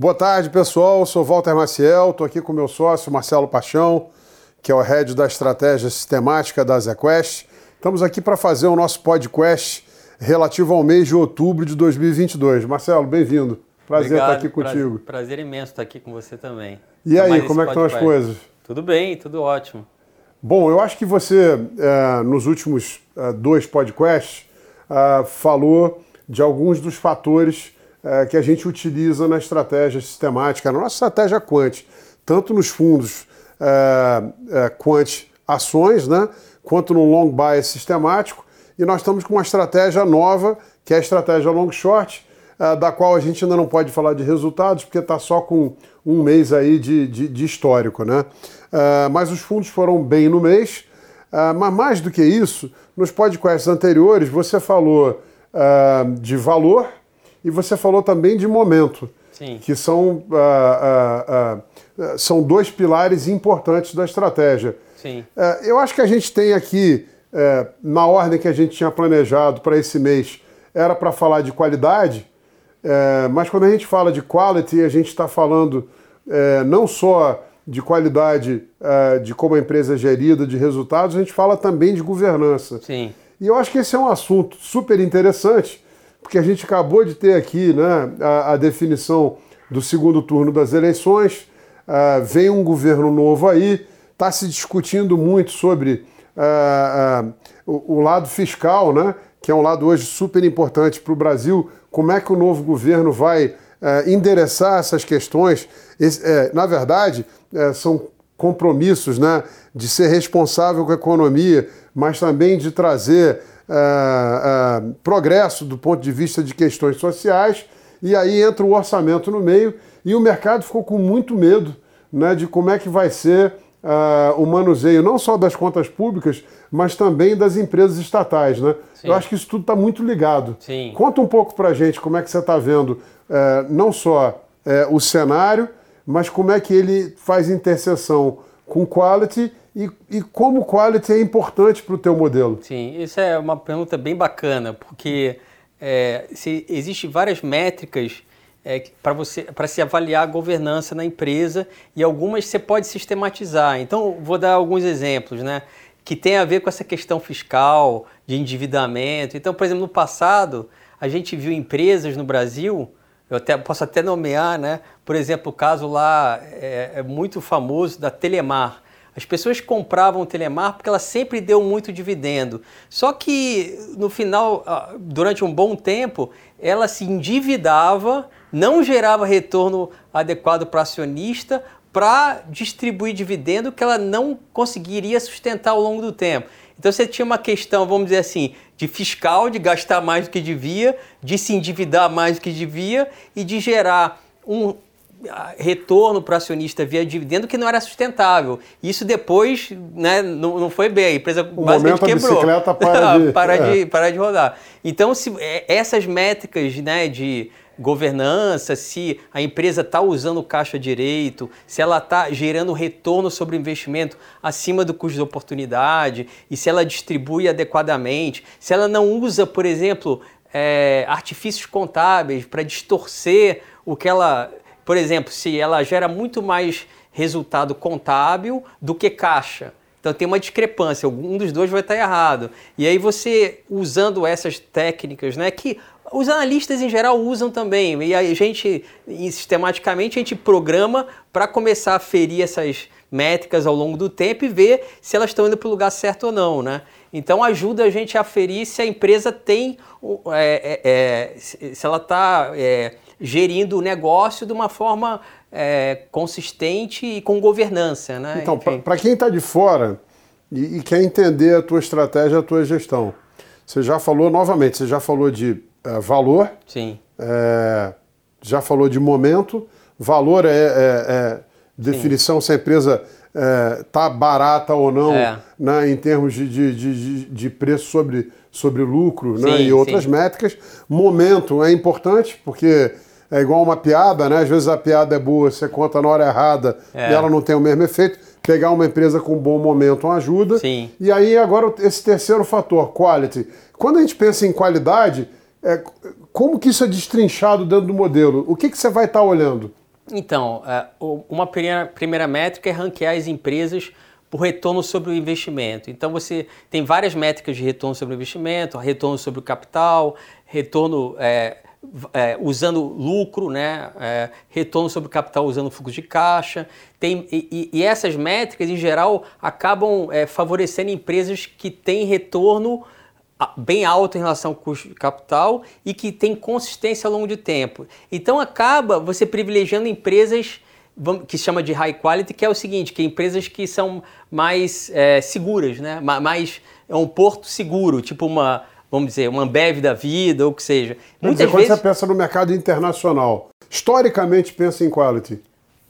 Boa tarde, pessoal. Eu sou Walter Maciel, estou aqui com meu sócio Marcelo Paixão, que é o head da estratégia sistemática da ZQuest. Estamos aqui para fazer o nosso podcast relativo ao mês de outubro de 2022. Marcelo, bem-vindo. Prazer Obrigado, estar aqui contigo. Prazer, prazer imenso estar aqui com você também. E aí, como é que estão as coisas? Tudo bem, tudo ótimo. Bom, eu acho que você, é, nos últimos é, dois podcasts, é, falou de alguns dos fatores é, que a gente utiliza na estratégia sistemática, na nossa estratégia quant, tanto nos fundos é, é, quant ações, né, quanto no long bias sistemático, e nós estamos com uma estratégia nova, que é a estratégia long short, é, da qual a gente ainda não pode falar de resultados, porque está só com um mês aí de, de, de histórico, né? É, mas os fundos foram bem no mês, é, mas mais do que isso, nos podcasts anteriores você falou de valor, e você falou também de momento, Sim. que são, uh, uh, uh, são dois pilares importantes da estratégia. Sim. Eh, eu acho que a gente tem aqui, eh, na ordem que a gente tinha planejado para esse mês, era para falar de qualidade, eh, mas quando a gente fala de quality, a gente está falando não só de qualidade de como a empresa é gerida, de resultados, a gente fala também de governança. Sim. E eu acho que esse é um assunto super interessante porque a gente acabou de ter aqui né, a, a definição do segundo turno das eleições, uh, vem um governo novo aí, está se discutindo muito sobre uh, uh, o, o, lado fiscal, né, que é um lado hoje super importante para o Brasil, como é que o novo governo vai endereçar essas questões. Esse, é, na verdade, é, são compromissos né, de ser responsável com a economia, mas também de trazer uh, progresso do ponto de vista de questões sociais, e aí entra o orçamento no meio, e o mercado ficou com muito medo né, de como é que vai ser uh, o manuseio não só das contas públicas, mas também das empresas estatais. Né? Eu acho que isso tudo está muito ligado. Sim. Conta um pouco para a gente como é que você está vendo não só o cenário, mas como é que ele faz interseção com quality e, e como quality é importante para o teu modelo? Sim, isso é uma pergunta bem bacana, porque é, se, existem várias métricas é, para você para se avaliar a governança na empresa e algumas você pode sistematizar. Então, vou dar alguns exemplos, né? Que tem a ver com essa questão fiscal, de endividamento. Então, por exemplo, no passado, a gente viu empresas no Brasil, eu até, posso até nomear, né? Por exemplo, o caso lá é, é muito famoso da Telemar. As pessoas compravam o Telemar porque ela sempre deu muito dividendo. Só que no final, ah, durante um bom tempo, ela se endividava, não gerava retorno adequado para acionista para distribuir dividendo que ela não conseguiria sustentar ao longo do tempo. Então você tinha uma questão, vamos dizer assim, de fiscal, de gastar mais do que devia, de se endividar mais do que devia e de gerar um retorno para o acionista via dividendo que não era sustentável. Isso depois né, não, não foi bem, a empresa o basicamente quebrou. A bicicleta para de... para, é. de, para de rodar. Então, se, é, essas métricas né, de governança, se a empresa está usando o caixa direito, se ela está gerando retorno sobre o investimento acima do custo de oportunidade e se ela distribui adequadamente, se ela não usa, por exemplo, é, artifícios contábeis para distorcer o que ela por exemplo, se ela gera muito mais resultado contábil do que caixa. Então tem uma discrepância, um dos dois vai estar errado. E aí você usando essas técnicas, né, que os analistas em geral usam também, e a gente sistematicamente a gente programa para começar a ferir essas métricas ao longo do tempo e ver se elas estão indo para o lugar certo ou não, né? Então ajuda a gente a ferir se a empresa tem, é, é, é, se ela está é, gerindo o negócio de uma forma é, consistente e com governança. Né? Então, para quem está de fora e, e, quer entender a tua estratégia, a tua gestão, você já falou novamente, você já falou de é, valor, Sim. É, já falou de momento, valor é, é, é definição Sim. se a empresa está é, barata ou não é. né, em termos de, de, de, de, preço sobre, sobre lucro né, sim, né, e outras sim. métricas. Momento é importante, porque é igual uma piada, né? Às vezes a piada é boa, você conta na hora errada é. e ela não tem o mesmo efeito. Pegar uma empresa com um bom momento ajuda. Sim. E aí, agora, esse terceiro fator, quality. Quando a gente pensa em qualidade, é, como que isso é destrinchado dentro do modelo? O que, que você vai estar tá olhando? Então, é, uma primeira, primeira métrica é ranquear as empresas por retorno sobre o investimento. Então você tem várias métricas de retorno sobre o investimento, retorno sobre o capital, retorno é, é, usando lucro, né? É, retorno sobre capital usando fluxo de caixa. Tem, e, e essas métricas, em geral, acabam é, favorecendo empresas que têm retorno bem alto em relação ao custo de capital e que tem consistência ao longo de tempo. Então acaba você privilegiando empresas que se chama de high quality, que é o seguinte, que é empresas que são mais é, seguras, né? mais é um porto seguro, tipo uma vamos dizer, uma Ambev da vida, ou o que seja. Muitas dizer, vezes... Quando você pensa no mercado internacional, historicamente pensa em quality?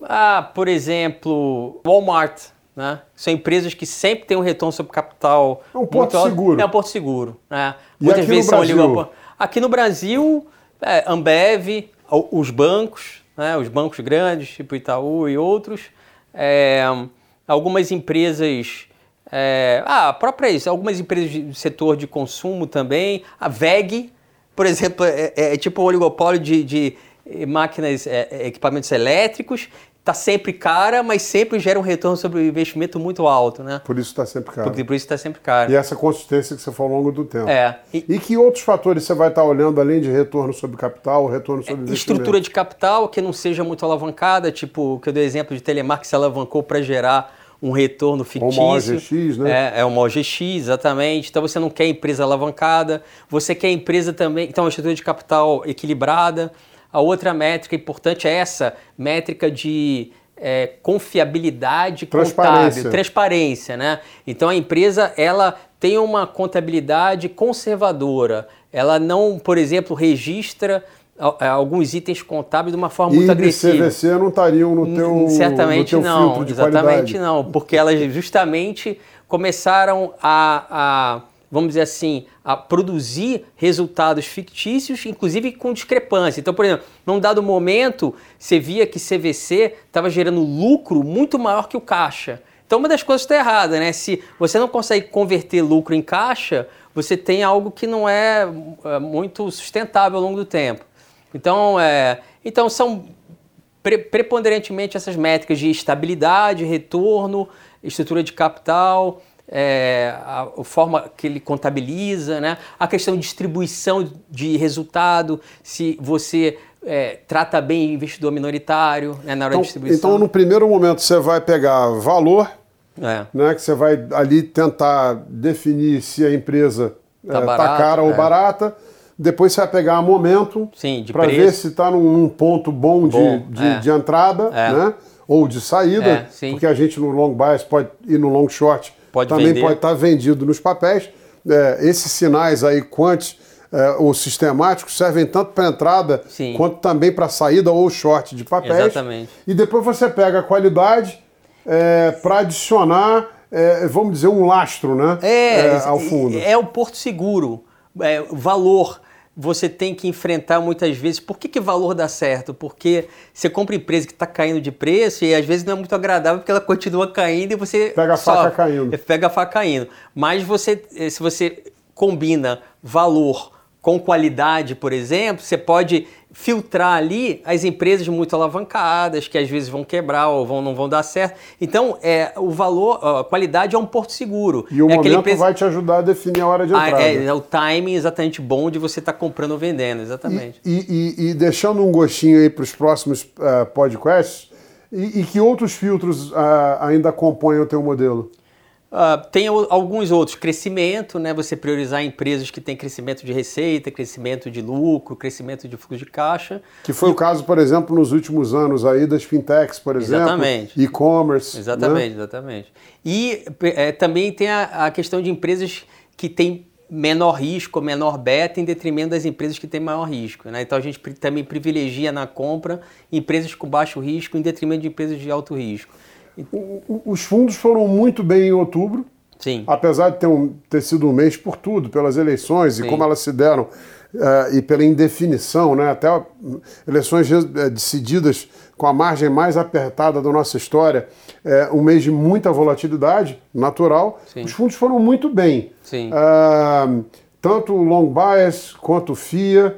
Ah, por exemplo, Walmart, né? São empresas que sempre têm um retorno sobre capital. É um porto alto. seguro. É um porto seguro. Né? Muitas vezes no Brasil? são Aqui no Brasil, é, Ambev, os bancos, né? os bancos grandes, tipo Itaú e outros. É, algumas empresas é, ah, próprias, algumas empresas do setor de consumo também. A VEG, por exemplo, é, é, é tipo um oligopólio de, de máquinas, é, é, equipamentos elétricos. Está sempre cara, mas sempre gera um retorno sobre o investimento muito alto, né? Por isso está sempre caro. Por, por isso está sempre caro. E essa consistência que você falou ao longo do tempo. É. E, e que outros fatores você vai estar olhando além de retorno sobre capital, retorno sobre investimento? Estrutura de capital que não seja muito alavancada, tipo que eu dei exemplo de Telemar que se alavancou para gerar um retorno fictício. Uma OGX, né? É, é uma OGX, exatamente. Então você não quer empresa alavancada, você quer empresa também. Então, uma estrutura de capital equilibrada. A outra métrica importante é essa métrica de é, confiabilidade transparência. contábil, transparência, né? Então a empresa ela tem uma contabilidade conservadora. Ela não, por exemplo, registra alguns itens contábeis de uma forma e muito agressiva. E CVC não estariam no teu, certamente no teu não, filtro de exatamente qualidade. não, porque elas justamente começaram a, a, vamos dizer assim, a produzir resultados fictícios, inclusive com discrepância. Então, por exemplo, num dado momento, você via que CVC estava gerando lucro muito maior que o caixa. Então, uma das coisas está errada, né? Se você não consegue converter lucro em caixa, você tem algo que não é, é muito sustentável ao longo do tempo. Então, é, então são pre preponderantemente essas métricas de estabilidade, retorno, estrutura de capital, é, a, a, forma que ele contabiliza, né? a questão de distribuição de resultado, se você é, trata bem investidor minoritário né, na hora então, de distribuição. Então, no primeiro momento, você vai pegar valor, é. né, que você vai ali tentar definir se a empresa está é, tá cara ou é. barata depois você vai pegar momento para ver se está num, ponto bom, bom de, de, é. de, entrada, é. né? Ou de saída, é, porque a gente no long bias pode ir no long short, pode também vender. pode estar tá vendido nos papéis. É, esses sinais aí, quantos é, ou sistemáticos, servem tanto para entrada sim. quanto também para saída ou short de papéis. Exatamente. E depois você pega a qualidade é, para adicionar, vamos dizer, um lastro né? ao fundo. É o porto seguro, é, valor você tem que enfrentar muitas vezes. Por que, que valor dá certo? Porque você compra empresa que está caindo de preço e às vezes não é muito agradável porque ela continua caindo e você. Pega a faca caindo. Pega a faca caindo. Mas você, eh, se você combina valor com qualidade, por exemplo, você pode filtrar ali as empresas muito alavancadas, que às vezes vão quebrar ou vão, não vão dar certo. Então, é, o valor, a qualidade é um porto seguro. E o é momento empresa... vai te ajudar a definir a hora de ah, entrada. É, é o timing exatamente bom de você estar tá comprando ou vendendo, exatamente. E, e, e, deixando um gostinho aí para os próximos uh, podcasts, e, e, que outros filtros uh, ainda compõem o teu modelo? Uh, tem alguns outros, crescimento, né? Você priorizar empresas que têm crescimento de receita, crescimento de lucro, crescimento de fluxo de caixa. Que foi e... o caso, por exemplo, nos últimos anos aí das fintechs, por exemplo. Exatamente. E-commerce. Exatamente, né? exatamente. E é, também tem a, a, questão de empresas que têm menor risco, menor beta, em detrimento das empresas que têm maior risco. Né? Então a gente também privilegia na compra empresas com baixo risco em detrimento de empresas de alto risco. Os fundos foram muito bem em outubro. Sim. Apesar de ter, um, ter sido um mês por tudo, pelas eleições Sim. e como elas se deram, uh, e pela indefinição, né? até eleições uh, decididas com a margem mais apertada da nossa história, uh, um mês de muita volatilidade natural. Sim. Os fundos foram muito bem. Sim. tanto o long bias quanto o FIA.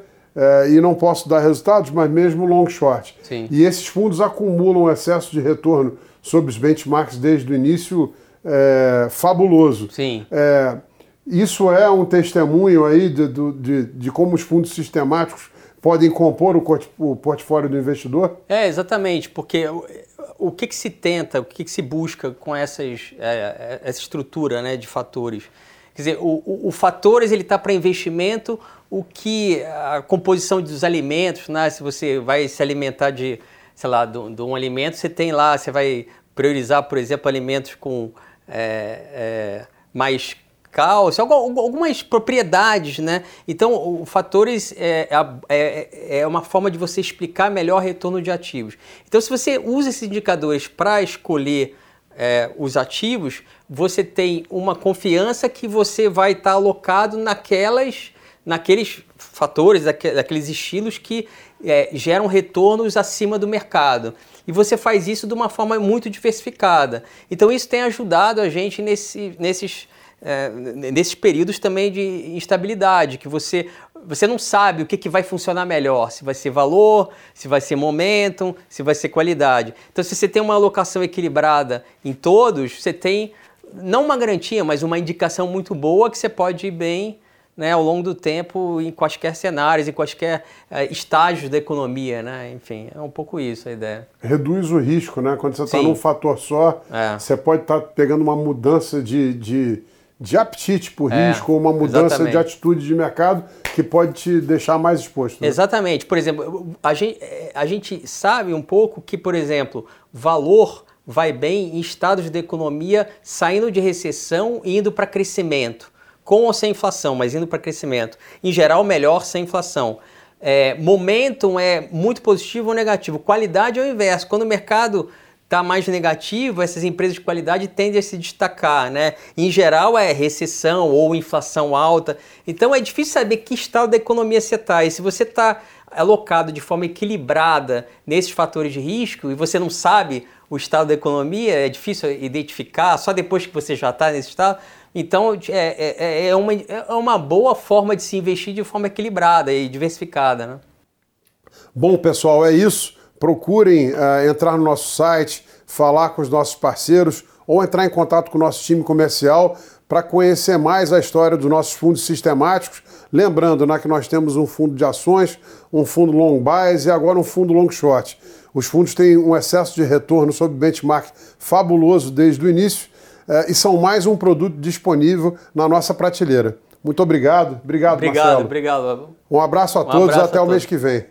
e não posso dar resultados, mas mesmo long short. E esses fundos acumulam excesso de retorno sobre os benchmarks desde o início é, fabuloso. Sim. É, isso é um testemunho aí de, de, de como os fundos sistemáticos podem compor o, portfólio do investidor? É, exatamente, porque o, o que, que se tenta, o que, que se busca com essas, é, essa estrutura né, de fatores? Quer dizer, o, o, o fatores ele está para investimento, o que a composição dos alimentos, né, se você vai se alimentar de, sei lá, de, um alimento, você tem lá, você vai priorizar, por exemplo, alimentos com é, é, mais cálcio, algumas propriedades, né? Então, o fatores é, é, é, é, uma forma de você explicar melhor retorno de ativos. Então, se você usa esses indicadores para escolher é, os ativos, você tem uma confiança que você vai estar tá alocado naquelas, naqueles fatores, daqueles estilos que é, geram retornos acima do mercado. E você faz isso de uma forma muito diversificada. Então, isso tem ajudado a gente nesse, nesses é, nesses períodos também de instabilidade, que você, você não sabe o que, que vai funcionar melhor, se vai ser valor, se vai ser momentum, se vai ser qualidade. Então, se você tem uma alocação equilibrada em todos, você tem não uma garantia, mas uma indicação muito boa que você pode ir bem né, ao longo do tempo em quaisquer cenários, em quaisquer é, estágios da economia, né? Enfim, é um pouco isso a ideia. Reduz o risco, né? Quando você está num fator só, é. você pode estar tá pegando uma mudança de, de de apetite por é, risco ou uma mudança exatamente. de atitude de mercado que pode te deixar mais exposto. Né? Exatamente. Por exemplo, a gente, a gente sabe um pouco que, por exemplo, valor vai bem em estados de economia saindo de recessão e indo para crescimento, com ou sem inflação, mas indo para crescimento. Em geral, melhor sem inflação. É, momentum é muito positivo ou negativo. Qualidade é o inverso. Quando o mercado está mais negativo, essas empresas de qualidade tendem a se destacar, né? Em geral é recessão ou inflação alta. Então é difícil saber que estado da economia você está. E se você está alocado de forma equilibrada nesses fatores de risco e você não sabe o estado da economia, é difícil identificar só depois que você já está nesse estado. Então é, é, é, uma, é uma boa forma de se investir de forma equilibrada e diversificada. Né? Bom, pessoal, é isso procurem uh, entrar no nosso site, falar com os nossos parceiros ou entrar em contato com o nosso time comercial para conhecer mais a história dos nossos fundos sistemáticos. Lembrando né, que nós temos um fundo de ações, um fundo long buys e agora um fundo long short. Os fundos têm um excesso de retorno sobre benchmark fabuloso desde o início e são mais um produto disponível na nossa prateleira. Muito obrigado. Obrigado, obrigado Marcelo. Obrigado, Um abraço a um todos abraço até o mês que vem.